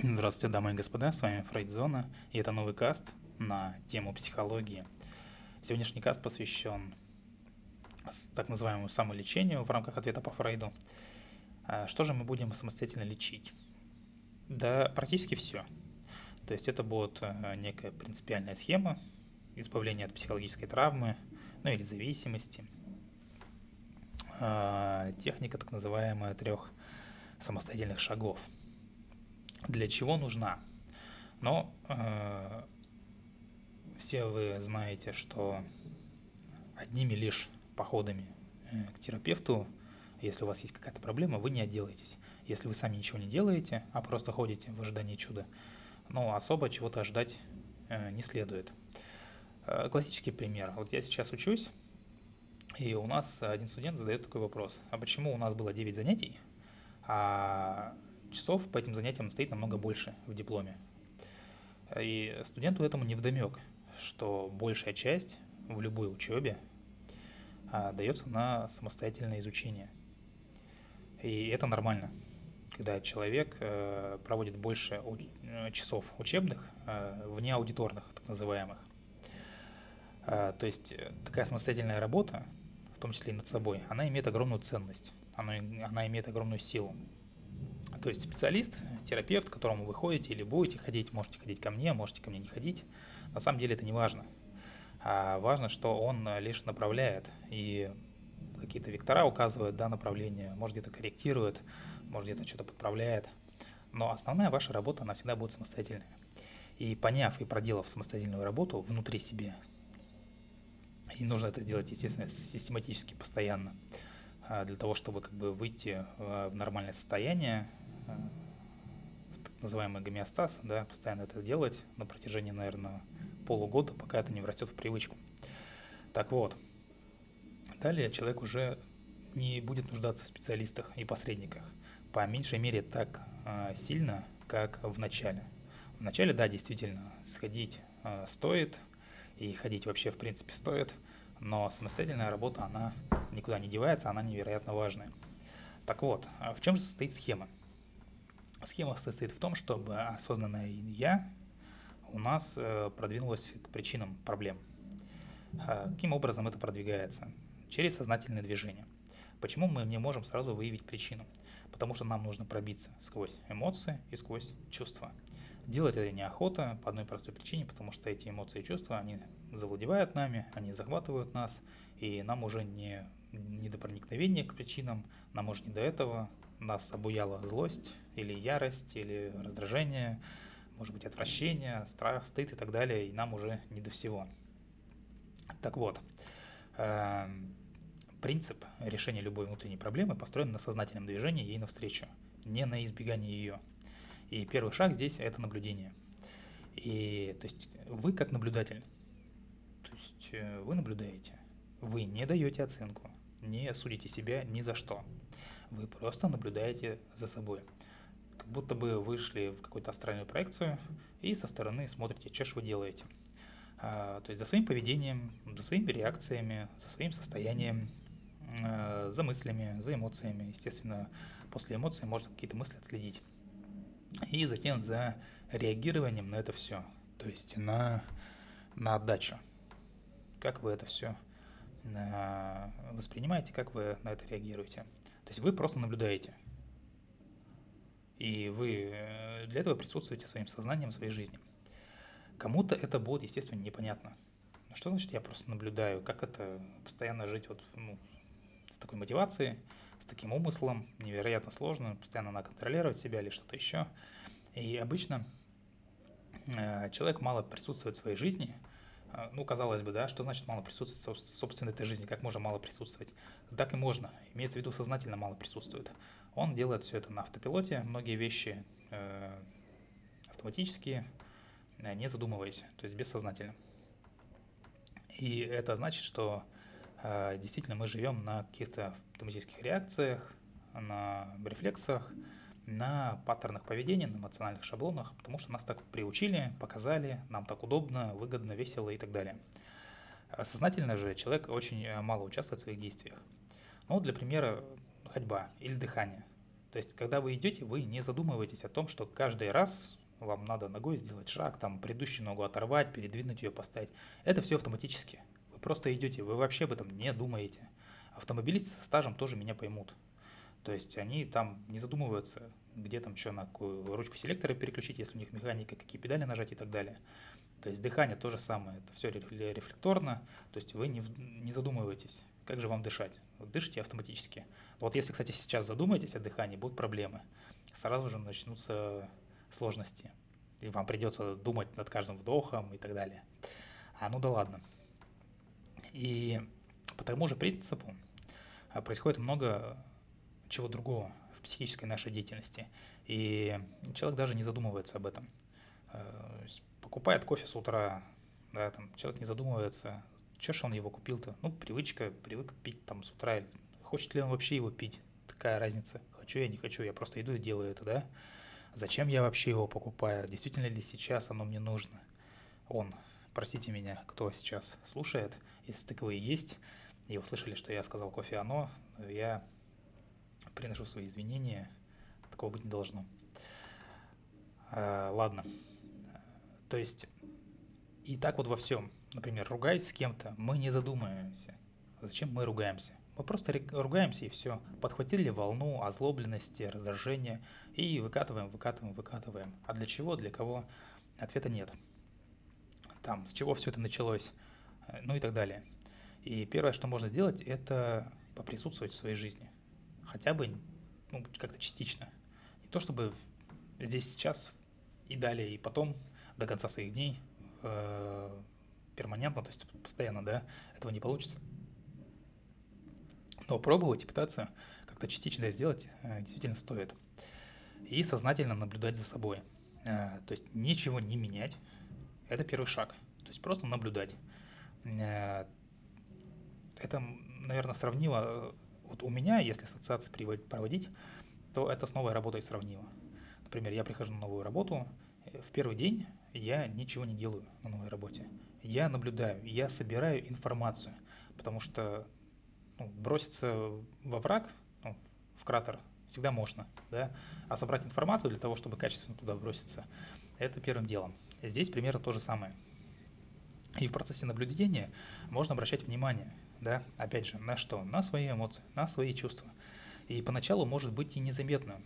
Здравствуйте, дамы и господа, с вами Фрейдзона, и это новый каст на тему психологии. Сегодняшний каст посвящен так называемому самолечению в рамках ответа по Фрейду. А что же мы будем самостоятельно лечить? Да, практически все. То есть это будет э, некая принципиальная схема избавления от психологической травмы, ну или зависимости. А, техника так называемая трех самостоятельных шагов – для чего нужна. Но э, все вы знаете, что одними лишь походами э, к терапевту, если у вас есть какая-то проблема, вы не отделаетесь. Если вы сами ничего не делаете, а просто ходите в ожидании чуда, ну, особо чего-то ожидать э, не следует. Э, классический пример. Вот я сейчас учусь, и у нас один студент задает такой вопрос. А почему у нас было 9 занятий, а часов по этим занятиям стоит намного больше в дипломе. И студенту этому не вдомек, что большая часть в любой учебе а, дается на самостоятельное изучение. И это нормально, когда человек э, проводит больше э, часов учебных, э, вне аудиторных, так называемых. А, то есть такая самостоятельная работа, в том числе и над собой, она имеет огромную ценность, она, она имеет огромную силу. То есть специалист, терапевт, к которому вы ходите или будете ходить, можете ходить ко мне, можете ко мне не ходить. На самом деле это не важно. А важно, что он лишь направляет и какие-то вектора указывает, да, направление, может где-то корректирует, может где-то что-то подправляет. Но основная ваша работа, она всегда будет самостоятельная. И поняв и проделав самостоятельную работу внутри себя, и нужно это сделать, естественно, систематически, постоянно, а, для того, чтобы как бы выйти в нормальное состояние, так называемый гомеостаз, да, постоянно это делать на протяжении, наверное, полугода, пока это не врастет в привычку. Так вот, далее человек уже не будет нуждаться в специалистах и посредниках, по меньшей мере так э, сильно, как в начале. В начале, да, действительно, сходить э, стоит, и ходить вообще, в принципе, стоит, но самостоятельная работа, она никуда не девается, она невероятно важная. Так вот, а в чем же состоит схема? Схема состоит в том, чтобы осознанное «я» у нас э, продвинулось к причинам проблем. А каким образом это продвигается? Через сознательное движение. Почему мы не можем сразу выявить причину? Потому что нам нужно пробиться сквозь эмоции и сквозь чувства. Делать это неохота по одной простой причине, потому что эти эмоции и чувства, они завладевают нами, они захватывают нас, и нам уже не, не до проникновения к причинам, нам уже не до этого, нас обуяла злость или ярость, или раздражение, может быть, отвращение, страх, стыд и так далее, и нам уже не до всего. Так вот, эм, принцип решения любой внутренней проблемы построен на сознательном движении ей навстречу, не на избегании ее. И первый шаг здесь – это наблюдение. И, то есть, вы как наблюдатель, то есть, э, вы наблюдаете, вы не даете оценку, не судите себя ни за что. Вы просто наблюдаете за собой. Как будто бы вышли в какую-то астральную проекцию и со стороны смотрите, что же вы делаете. А, то есть за своим поведением, за своими реакциями, за своим состоянием, а, за мыслями, за эмоциями. Естественно, после эмоций можно какие-то мысли отследить. И затем за реагированием на это все. То есть на, на отдачу. Как вы это все а, воспринимаете, как вы на это реагируете. То есть вы просто наблюдаете. И вы э, для этого присутствуете своим сознанием своей жизни. Кому-то это будет, естественно, непонятно. Ну, что значит я просто наблюдаю? Как это постоянно жить вот ну, с такой мотивацией, с таким умыслом? Невероятно сложно, постоянно надо контролировать себя или что-то еще. И обычно э, человек мало присутствует в своей жизни – ну, казалось бы, да, что значит мало присутствовать в собственной этой жизни, как можно мало присутствовать? Так и можно, имеется в виду сознательно мало присутствует. Он делает все это на автопилоте, многие вещи э, автоматические, э, не задумываясь, то есть бессознательно. И это значит, что э, действительно мы живем на каких-то автоматических реакциях, на рефлексах, на паттернах поведения, на эмоциональных шаблонах, потому что нас так приучили, показали, нам так удобно, выгодно, весело и так далее. А сознательно же человек очень э, мало участвует в своих действиях. Ну, для примера, ходьба или дыхание. То есть, когда вы идете, вы не задумываетесь о том, что каждый раз вам надо ногой сделать шаг, там предыдущую ногу оторвать, передвинуть ее, поставить. Это все автоматически. Вы просто идете, вы вообще об этом не думаете. Автомобилисты со стажем тоже меня поймут. То есть они там не задумываются, где там еще на какую ручку селектора переключить, если у них механика, какие педали нажать и так далее. То есть дыхание то же самое, это все рефлекторно, то есть вы не, не задумываетесь, как же вам дышать. Вот дышите автоматически. Вот если, кстати, сейчас задумаетесь о дыхании, будут проблемы. Сразу же начнутся сложности. И вам придется думать над каждым вдохом и так далее. А ну да ладно. И по тому же принципу а, происходит много чего другого в психической нашей деятельности. И человек даже не задумывается об этом. А, покупает кофе с утра, да, там человек не задумывается, что ж он его купил-то? Ну, привычка, привык пить там с утра. Хочет ли он вообще его пить? Такая разница. Хочу я, не хочу, я просто иду и делаю это, да? Зачем я вообще его покупаю? Действительно ли сейчас оно мне нужно? Он, простите меня, кто сейчас слушает, если таковые есть, и услышали, что я сказал кофе оно, я приношу свои извинения, такого быть не должно. А, ладно. То есть, и так вот во всем. Например, ругаясь с кем-то, мы не задумываемся. Зачем мы ругаемся? Мы просто ругаемся и все. Подхватили волну озлобленности, раздражения и выкатываем, выкатываем, выкатываем. А для чего, для кого? Ответа нет. Там, с чего все это началось, э, ну и так далее. И первое, что можно сделать, это поприсутствовать в своей жизни. Хотя бы ну, как-то частично. Не то чтобы здесь сейчас и далее, и потом до конца своих дней э, перманентно, то есть постоянно, да, этого не получится. Но пробовать и пытаться как-то частично сделать э, действительно стоит. И сознательно наблюдать за собой. Э, то есть ничего не менять. Это первый шаг. То есть просто наблюдать. Это, наверное, сравнимо. Вот у меня, если ассоциации проводить, то это с новой работой сравнимо. Например, я прихожу на новую работу, в первый день я ничего не делаю на новой работе. Я наблюдаю, я собираю информацию, потому что ну, броситься во враг, ну, в кратер всегда можно, да, а собрать информацию для того, чтобы качественно туда броситься, это первым делом. Здесь примерно то же самое. И в процессе наблюдения можно обращать внимание, да, опять же, на что? На свои эмоции, на свои чувства. И поначалу может быть и незаметно,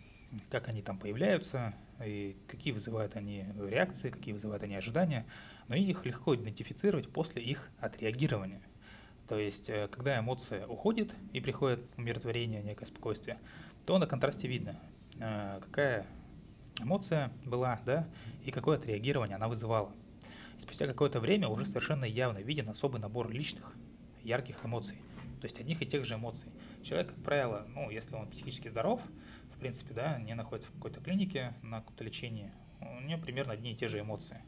как они там появляются, и какие вызывают они реакции, какие вызывают они ожидания, но их легко идентифицировать после их отреагирования. То есть, э, когда эмоция уходит и приходит умиротворение, некое спокойствие, то на контрасте видно, э, какая эмоция была, да, и какое отреагирование она вызывала. Спустя какое-то время уже совершенно явно виден особый набор личных, ярких эмоций, то есть одних и тех же эмоций. Человек, как правило, ну, если он психически здоров, в принципе, да, не находится в какой-то клинике на каком-то лечении, у него примерно одни и те же эмоции.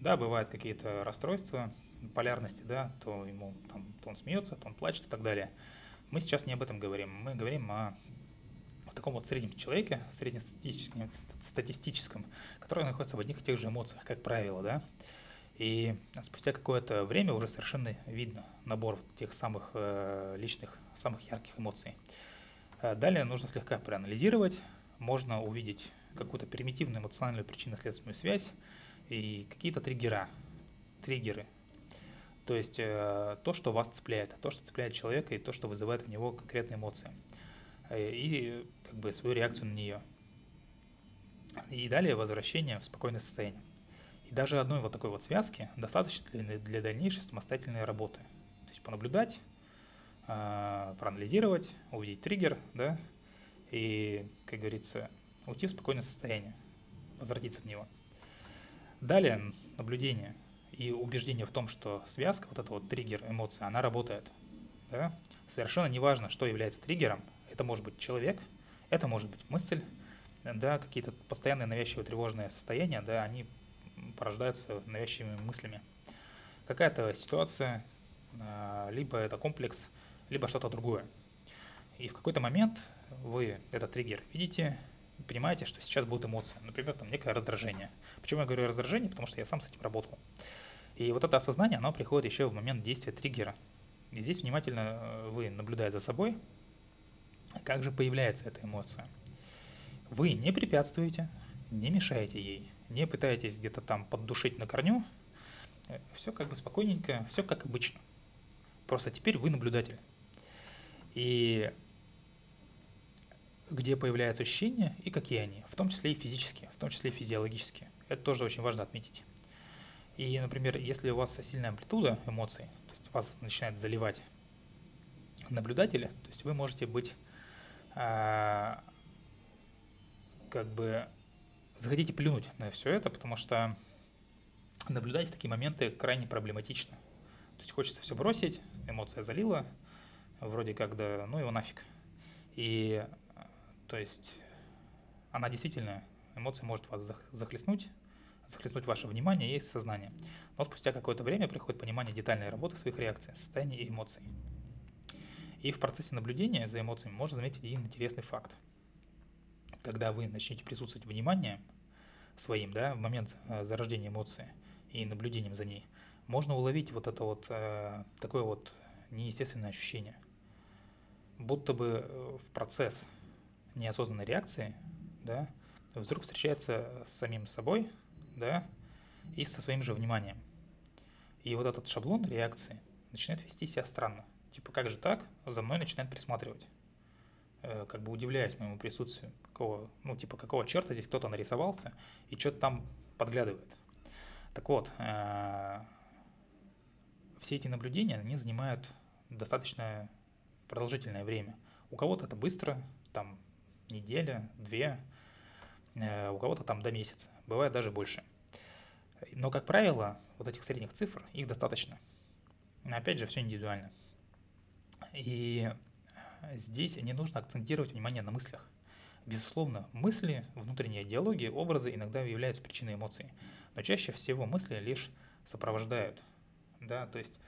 Да, бывают какие-то расстройства, полярности, да, то ему там, то он смеется, то он плачет и так далее. Мы сейчас не об этом говорим, мы говорим о, таком вот среднем человеке, среднестатистическом, статистическом, который находится в одних и тех же эмоциях, как правило, да. И спустя какое-то время уже совершенно видно набор тех самых э, личных, самых ярких эмоций. Э, далее нужно слегка проанализировать, можно увидеть какую-то примитивную эмоциональную причинно-следственную связь и какие-то триггера, триггеры. То есть э, то, что вас цепляет, то, что цепляет человека и то, что вызывает в него конкретные эмоции. И как бы свою реакцию на нее. И далее возвращение в спокойное состояние. И даже одной вот такой вот связки достаточно для, для дальнейшей самостоятельной работы. То есть понаблюдать, э, проанализировать, увидеть триггер, да, и, как говорится, уйти в спокойное состояние, возвратиться в него. Далее наблюдение и убеждение в том, что связка, вот эта вот триггер эмоции, она работает. Да? Совершенно неважно, что является триггером. Это может быть человек, это может быть мысль, да, какие-то постоянные навязчивые тревожные состояния, да, они порождаются навязчивыми мыслями. Какая-то ситуация, а, либо это комплекс, либо что-то другое. И в какой-то момент вы этот триггер видите, понимаете, что сейчас будет эмоция, например, там некое раздражение. Почему я говорю раздражение? Потому что я сам с этим работал. И вот это осознание, оно приходит еще в момент действия триггера. И здесь внимательно э, вы, наблюдая за собой, как же появляется эта эмоция. Вы не препятствуете, не мешаете ей, не пытаетесь где-то там поддушить на корню, э, все как бы спокойненько, все как обычно. Просто теперь вы наблюдатель. И где появляются ощущения и какие они, в том числе и физические, в том числе и физиологические. Это тоже очень важно отметить. И, например, если у вас сильная амплитуда эмоций, то есть вас начинает заливать наблюдателя, то есть вы можете быть а, как бы захотите плюнуть на все это, потому что наблюдать в такие моменты крайне проблематично. То есть хочется все бросить, эмоция залила, вроде как да, ну его нафиг. И то есть она действительно, эмоция может вас захлестнуть, захлестнуть ваше внимание и сознание. Но спустя какое-то время приходит понимание детальной работы своих реакций, состояний и эмоций. И в процессе наблюдения за эмоциями можно заметить один интересный факт. Когда вы начнете присутствовать внимание своим, да, в момент э, зарождения эмоции и наблюдением за ней, можно уловить вот это вот э, такое вот неестественное ощущение. Будто бы э, в процесс неосознанной реакции, да, вдруг встречается с самим собой, да, и со своим же вниманием. И вот этот шаблон реакции начинает вести себя странно. Типа, как же так? За мной начинает присматривать. Э, как бы удивляясь моему присутствию. Какого, ну, типа, какого черта здесь кто-то нарисовался и что-то там подглядывает. Так вот, э, все эти наблюдения, они занимают достаточно продолжительное время. У кого-то это быстро, там неделя, две, э, у кого-то там до месяца, бывает даже больше. Но, как правило, вот этих средних цифр, их достаточно. Но опять же, все индивидуально. И здесь не нужно акцентировать внимание на мыслях. Безусловно, мысли, внутренние диалоги, образы иногда являются причиной эмоций, но чаще всего мысли лишь сопровождают. Да, то есть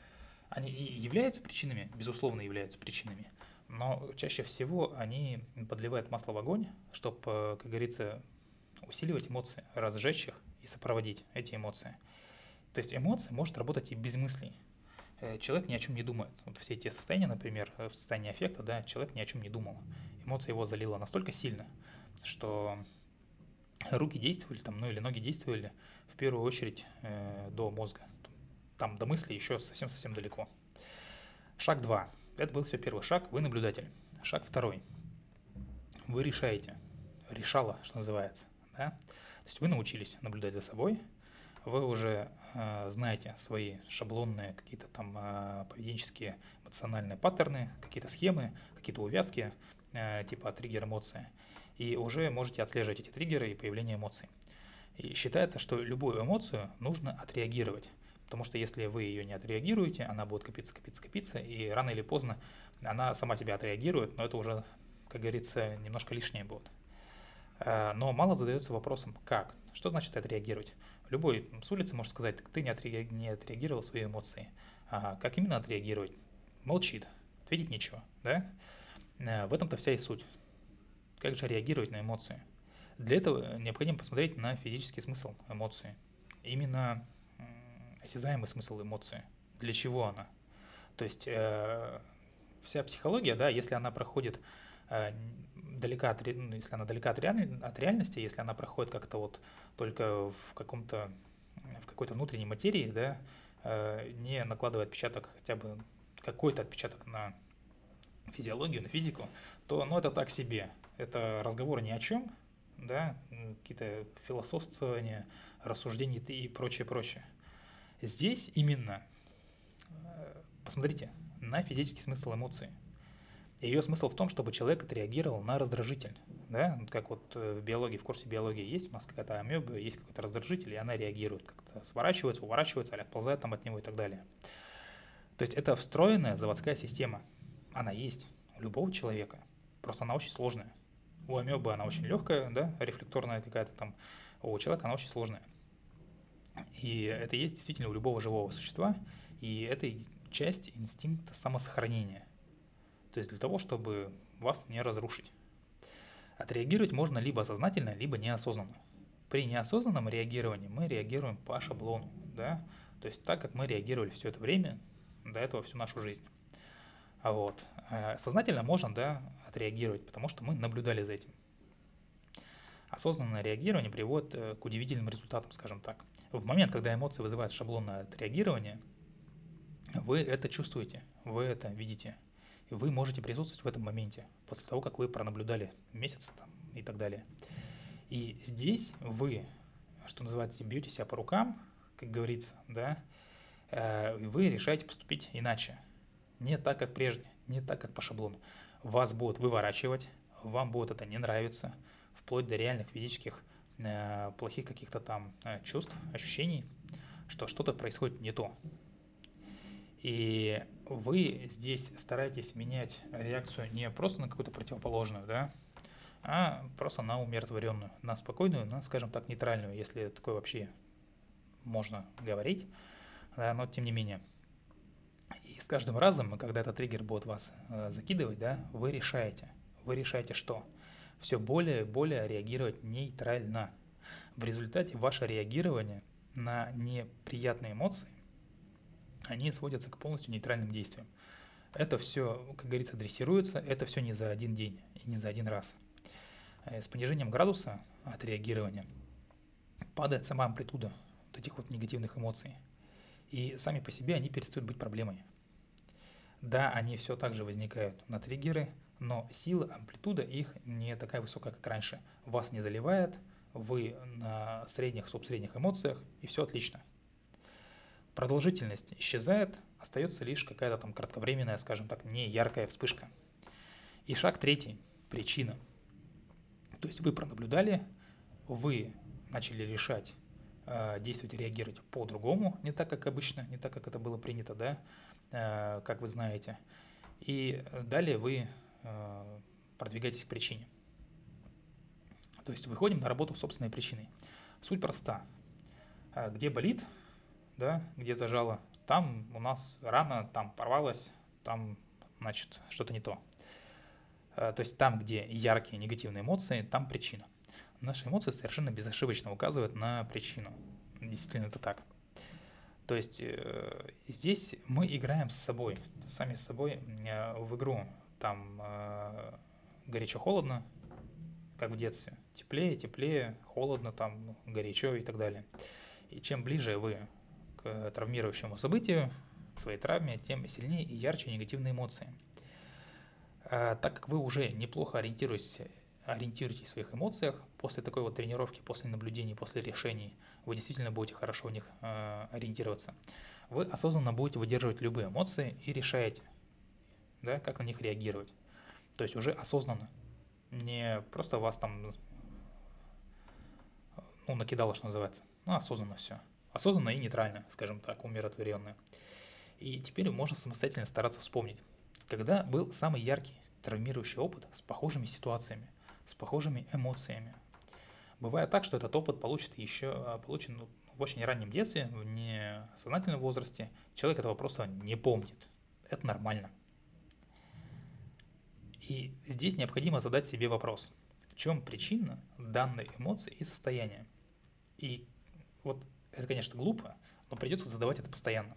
они являются причинами, безусловно, являются причинами, но чаще всего они подливают масло в огонь, чтобы, э, как говорится, усиливать эмоции, разжечь их и сопроводить эти эмоции. То есть эмоция может работать и без мыслей. Э, человек ни о чем не думает. Вот все те состояния, например, э, в состоянии аффекта, да, человек ни о чем не думал. Эмоция его залила настолько сильно, что руки действовали, там, ну или ноги действовали в первую очередь э, до мозга. Там до мысли еще совсем-совсем далеко. Шаг 2. Это был все первый шаг, вы наблюдатель. Шаг второй. Вы решаете. Решала, что называется. Да? То есть вы научились наблюдать за собой, вы уже э, знаете свои шаблонные какие-то там э, поведенческие эмоциональные паттерны, какие-то схемы, какие-то увязки, э, типа триггер эмоции, и уже можете отслеживать эти триггеры и появление эмоций. И считается, что любую эмоцию нужно отреагировать. Потому что если вы ее не отреагируете, она будет копиться, копиться, копиться, и рано или поздно она сама себя отреагирует, но это уже, как говорится, немножко лишнее будет. Э, но мало задается вопросом, как? Что значит отреагировать? Любой с улицы может сказать, ты не, отреагировал, не отреагировал свои эмоции. А как именно отреагировать? Молчит, ответить нечего, да? Э, в этом-то вся и суть. Как же реагировать на эмоции? Для этого необходимо посмотреть на физический смысл эмоции. Именно осязаемый смысл эмоции. Для чего она? То есть э, вся психология, да, если она проходит э, далека от, ну, если она далека от, реаль, от реальности, если она проходит как-то вот только в каком-то, в какой-то внутренней материи, да, э, не накладывая отпечаток хотя бы какой-то отпечаток на физиологию, на физику, то, ну, это так себе. Это разговор ни о чем, да, какие-то философствования, рассуждения и прочее, прочее. Здесь именно, э, посмотрите, на физический смысл эмоции. Ее смысл в том, чтобы человек отреагировал на раздражитель. Да? Как вот э, в биологии, в курсе биологии есть у нас какая-то амеба, есть какой-то раздражитель, и она реагирует, как-то сворачивается, уворачивается, или отползает там от него и так далее. То есть это встроенная заводская система. Она есть у любого человека. Просто она очень сложная. У амебы она очень легкая, да, рефлекторная какая-то там, а у человека она очень сложная. И это есть действительно у любого живого существа, и это часть инстинкта самосохранения. То есть для того, чтобы вас не разрушить. Отреагировать можно либо сознательно, либо неосознанно. При неосознанном реагировании мы реагируем по шаблону, да, то есть так, как мы реагировали все это время, до этого всю нашу жизнь. А вот. Э, сознательно можно, да, отреагировать, потому что мы наблюдали за этим. Осознанное реагирование приводит э, к удивительным результатам, скажем так. В момент, когда эмоции вызывают шаблонное отреагирование, вы это чувствуете, вы это видите. Вы можете присутствовать в этом моменте, после того, как вы пронаблюдали месяц там, и так далее. И здесь вы, что называется, бьете себя по рукам, как говорится, да, э, вы решаете поступить иначе. Не так, как прежде, не так, как по шаблону. Вас будут выворачивать, вам будет это не нравиться, вплоть до реальных физических э, плохих каких-то там э, чувств, ощущений, что что-то происходит не то. И вы здесь стараетесь менять реакцию не просто на какую-то противоположную, да, а просто на умиротворенную, на спокойную, на, скажем так, нейтральную, если такое вообще можно говорить, да, но тем не менее. И с каждым разом, когда этот триггер будет вас э, закидывать, да, вы решаете, вы решаете что? Все более и более реагировать нейтрально. В результате ваше реагирование на неприятные эмоции они сводятся к полностью нейтральным действиям. Это все, как говорится, дрессируется, это все не за один день и не за один раз. Э, с понижением градуса от реагирования падает сама амплитуда вот этих вот негативных эмоций. И сами по себе они перестают быть проблемой. Да, они все так же возникают на триггеры, но сила, амплитуда их не такая высокая, как раньше. Вас не заливает, вы на средних, субсредних эмоциях, и все отлично продолжительность исчезает, остается лишь какая-то там кратковременная, скажем так, не яркая вспышка. И шаг третий – причина. То есть вы пронаблюдали, вы начали решать, э, действовать реагировать по-другому, не так, как обычно, не так, как это было принято, да, э, как вы знаете. И далее вы э, продвигаетесь к причине. То есть выходим на работу собственной причиной. Суть проста. Где болит, да, где зажало, там у нас рана, там порвалась, там, значит, что-то не то. Э, то есть там, где яркие негативные эмоции, там причина. Наши эмоции совершенно безошибочно указывают на причину. Действительно, это так. То есть э, здесь мы играем с собой, сами с собой э, в игру. Там э, горячо-холодно, как в детстве. Теплее, теплее, холодно, там горячо и так далее. И чем ближе вы к травмирующему событию, к своей травме, тем сильнее и ярче негативные эмоции. А, так как вы уже неплохо ориентируетесь, ориентируетесь в своих эмоциях, после такой вот тренировки, после наблюдений, после решений, вы действительно будете хорошо в них э, ориентироваться. Вы осознанно будете выдерживать любые эмоции и решаете, да, как на них реагировать. То есть уже осознанно. Не просто вас там ну, накидало, что называется. Ну, осознанно все осознанно и нейтрально, скажем так, умиротворенно. И теперь можно самостоятельно стараться вспомнить, когда был самый яркий травмирующий опыт с похожими ситуациями, с похожими эмоциями. Бывает так, что этот опыт получит еще, а, получен ну, в очень раннем детстве, в несознательном возрасте. Человек этого просто не помнит. Это нормально. И здесь необходимо задать себе вопрос, в чем причина данной эмоции и состояния. И вот это, конечно, глупо, но придется задавать это постоянно.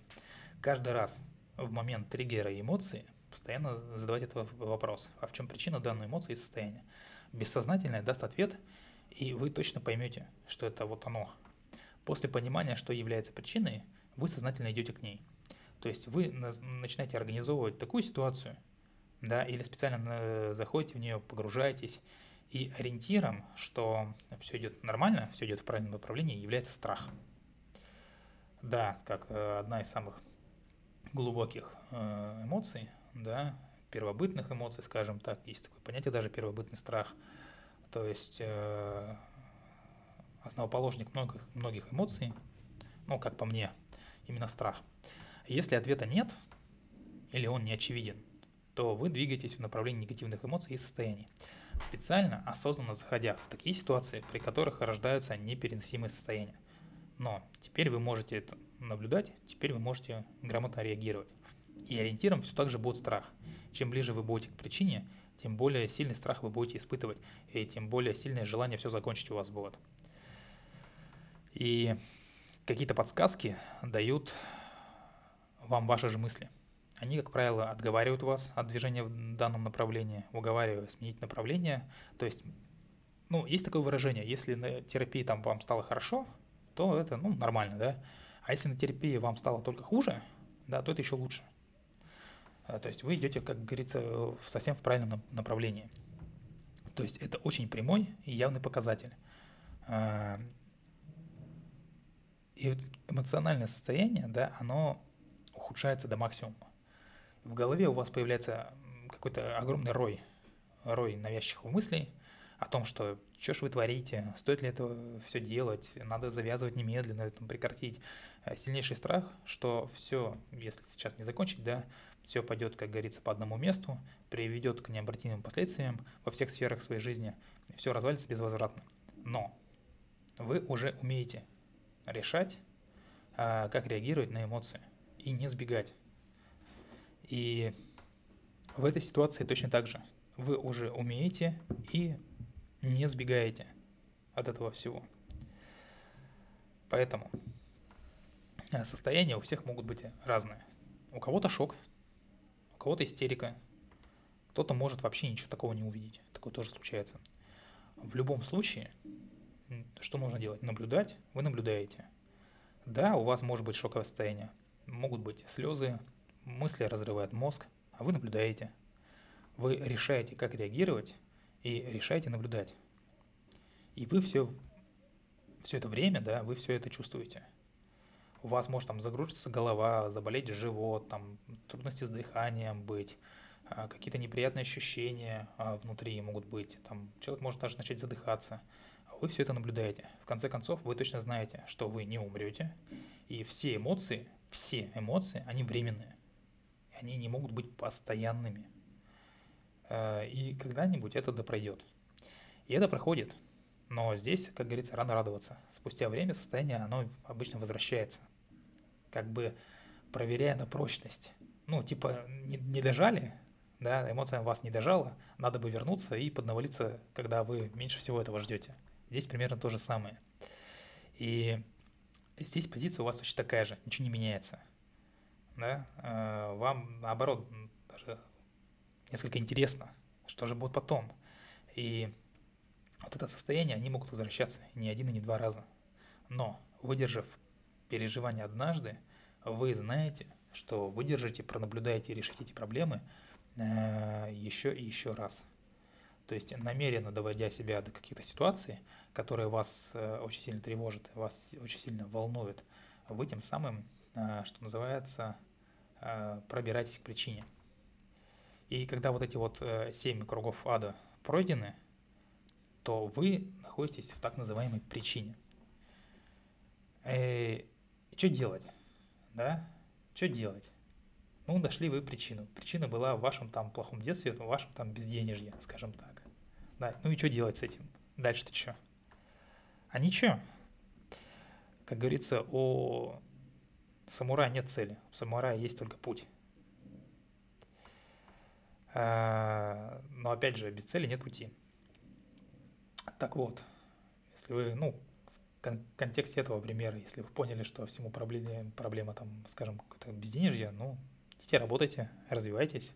Каждый раз в момент триггера и эмоции постоянно задавать этот вопрос. А в чем причина данной эмоции и состояния? Бессознательное даст ответ, и вы точно поймете, что это вот оно. После понимания, что является причиной, вы сознательно идете к ней. То есть вы начинаете организовывать такую ситуацию, да, или специально заходите в нее, погружаетесь, и ориентиром, что все идет нормально, все идет в правильном направлении, является страх. Да, как э, одна из самых глубоких э, эмоций, да, первобытных эмоций, скажем так, есть такое понятие даже первобытный страх. То есть э, основоположник многих, многих эмоций, ну, как по мне, именно страх. Если ответа нет, или он не очевиден, то вы двигаетесь в направлении негативных эмоций и состояний, специально, осознанно заходя в такие ситуации, при которых рождаются непереносимые состояния. Но теперь вы можете это наблюдать, теперь вы можете грамотно реагировать. И ориентиром все так же будет страх. Чем ближе вы будете к причине, тем более сильный страх вы будете испытывать, и тем более сильное желание все закончить у вас будет. И какие-то подсказки дают вам ваши же мысли. Они, как правило, отговаривают вас от движения в данном направлении, уговаривая сменить направление. То есть ну, есть такое выражение, если на терапии там вам стало хорошо, то это, ну, нормально, да. А если на терапии вам стало только хуже, да, то это еще лучше. А, то есть вы идете, как говорится, совсем в правильном направлении. То есть это очень прямой и явный показатель. А, и эмоциональное состояние, да, оно ухудшается до максимума. В голове у вас появляется какой-то огромный рой, рой навязчивых мыслей о том, что что ж вы творите, стоит ли это все делать, надо завязывать немедленно, это прекратить. Э, сильнейший страх, что все, если сейчас не закончить, да, все пойдет, как говорится, по одному месту, приведет к необратимым последствиям во всех сферах своей жизни, все развалится безвозвратно. Но вы уже умеете решать, а, как реагировать на эмоции и не сбегать. И в этой ситуации точно так же. Вы уже умеете и не сбегаете от этого всего. Поэтому э, состояния у всех могут быть разные. У кого-то шок, у кого-то истерика, кто-то может вообще ничего такого не увидеть. Такое тоже случается. В любом случае, что нужно делать? Наблюдать, вы наблюдаете. Да, у вас может быть шоковое состояние, могут быть слезы, мысли разрывают мозг, а вы наблюдаете. Вы решаете, как реагировать, и решаете наблюдать. И вы все, все это время, да, вы все это чувствуете. У вас может там загрузиться голова, заболеть живот, там трудности с дыханием быть, а, какие-то неприятные ощущения а, внутри могут быть, там человек может даже начать задыхаться. Вы все это наблюдаете. В конце концов, вы точно знаете, что вы не умрете, и все эмоции, все эмоции, они временные. Они не могут быть постоянными. Э, и когда-нибудь это да пройдет. И это проходит. Но здесь, как говорится, рано радоваться. Спустя время состояние, оно обычно возвращается. Как бы проверяя на прочность. Ну, типа, не, не дожали, да, эмоция вас не дожала, надо бы вернуться и поднавалиться, когда вы меньше всего этого ждете. Здесь примерно то же самое. И здесь позиция у вас точно такая же, ничего не меняется. Да? Э, вам, наоборот, даже несколько интересно, что же будет потом. И вот это состояние, они могут возвращаться не один и не два раза. Но, выдержав переживание однажды, вы знаете, что выдержите, пронаблюдаете и решите эти проблемы э, еще и еще раз. То есть намеренно доводя себя до каких-то ситуаций, которые вас э, очень сильно тревожат, вас очень сильно волнуют, вы тем самым, э, что называется, э, пробираетесь к причине. И когда вот эти вот э, семь кругов ада пройдены, то вы находитесь в так называемой причине. Э, что делать? Да? Что делать? Ну, нашли вы причину. Причина была в вашем там плохом детстве, в вашем там безденежье, скажем так. Да, ну и что делать с этим? Дальше-то что? А ничего. Как говорится, у самурая нет цели, у самурая есть только путь. А, но опять же, без цели нет пути. Так вот, если вы, ну, в контексте этого примера, если вы поняли, что всему проблеме, проблема там, скажем, какое-то безденежье, ну, идите работайте, развивайтесь,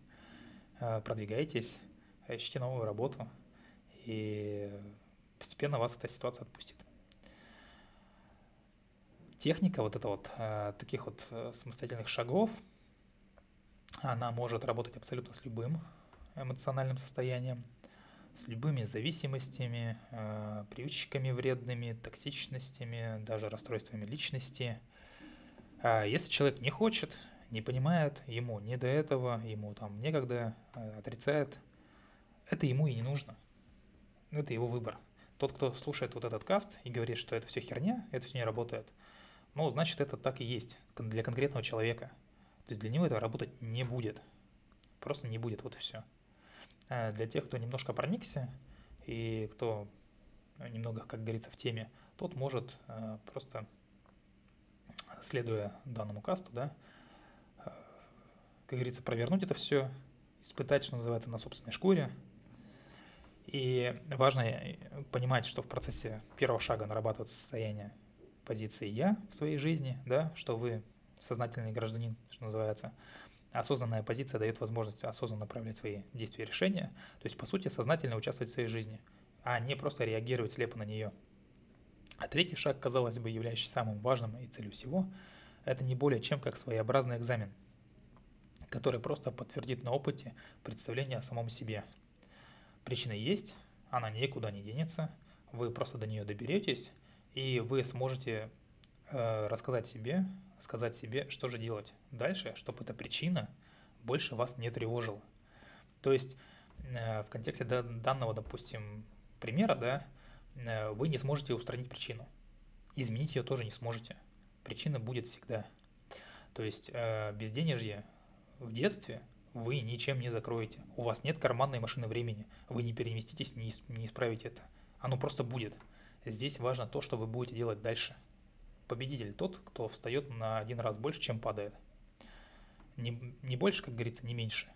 а, продвигайтесь, ищите новую работу, и постепенно вас эта ситуация отпустит. Техника вот это вот а, таких вот э, самостоятельных шагов – она может работать абсолютно с любым эмоциональным состоянием, с любыми зависимостями, э, привычками вредными, токсичностями, даже расстройствами личности. А если человек не хочет, не понимает, ему не до этого, ему там некогда, э, отрицает, это ему и не нужно. Это его выбор. Тот, кто слушает вот этот каст и говорит, что это все херня, это все не работает, ну, значит, это так и есть для конкретного человека – то есть для него это работать не будет. Просто не будет, вот и все. А для тех, кто немножко проникся и кто немного, как говорится, в теме, тот может э, просто, следуя данному касту, да, э, как говорится, провернуть это все, испытать, что называется, на собственной шкуре. И важно э, понимать, что в процессе первого шага нарабатывается состояние позиции «я» в своей жизни, да, что вы сознательный гражданин, что называется. Осознанная позиция дает возможность осознанно направлять свои действия и решения, то есть, по сути, сознательно участвовать в своей жизни, а не просто реагировать слепо на нее. А третий шаг, казалось бы, являющийся самым важным и целью всего, это не более чем как своеобразный экзамен, который просто подтвердит на опыте представление о самом себе. Причина есть, она никуда не денется, вы просто до нее доберетесь, и вы сможете рассказать себе, сказать себе, что же делать дальше, чтобы эта причина больше вас не тревожила. То есть э, в контексте данного, допустим, примера, да, э, вы не сможете устранить причину. Изменить ее тоже не сможете. Причина будет всегда. То есть э, безденежье в детстве вы ничем не закроете. У вас нет карманной машины времени. Вы не переместитесь, не исправите это. Оно просто будет. Здесь важно то, что вы будете делать дальше. Победитель тот, кто встает на один раз больше, чем падает. Не, не больше, как говорится, не меньше.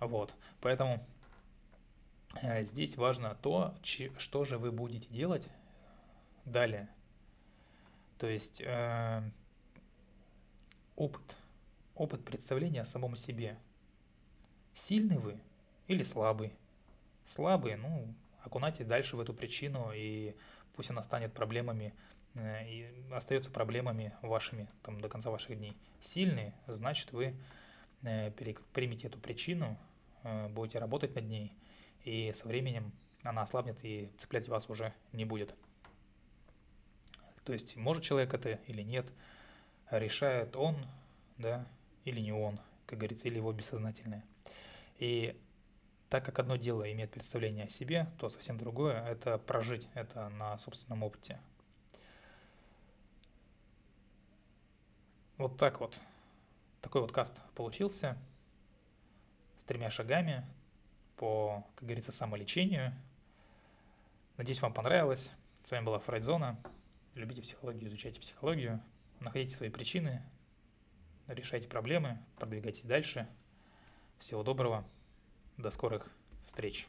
Вот. Поэтому э, здесь важно то, че, что же вы будете делать далее. То есть э, опыт, опыт представления о самом себе. Сильный вы или слабый? Слабый, ну, окунайтесь дальше в эту причину, и пусть она станет проблемами и остается проблемами вашими там, до конца ваших дней. Сильный, значит, вы э, примете эту причину, э, будете работать над ней, и со временем она ослабнет и цеплять вас уже не будет. То есть, может человек это или нет, решает он, да, или не он, как говорится, или его бессознательное. И так как одно дело имеет представление о себе, то совсем другое – это прожить это на собственном опыте. Вот так вот. Такой вот каст получился с тремя шагами по, как говорится, самолечению. Надеюсь, вам понравилось. С вами была Фрейдзона. Любите психологию, изучайте психологию, находите свои причины, решайте проблемы, продвигайтесь дальше. Всего доброго. До скорых встреч!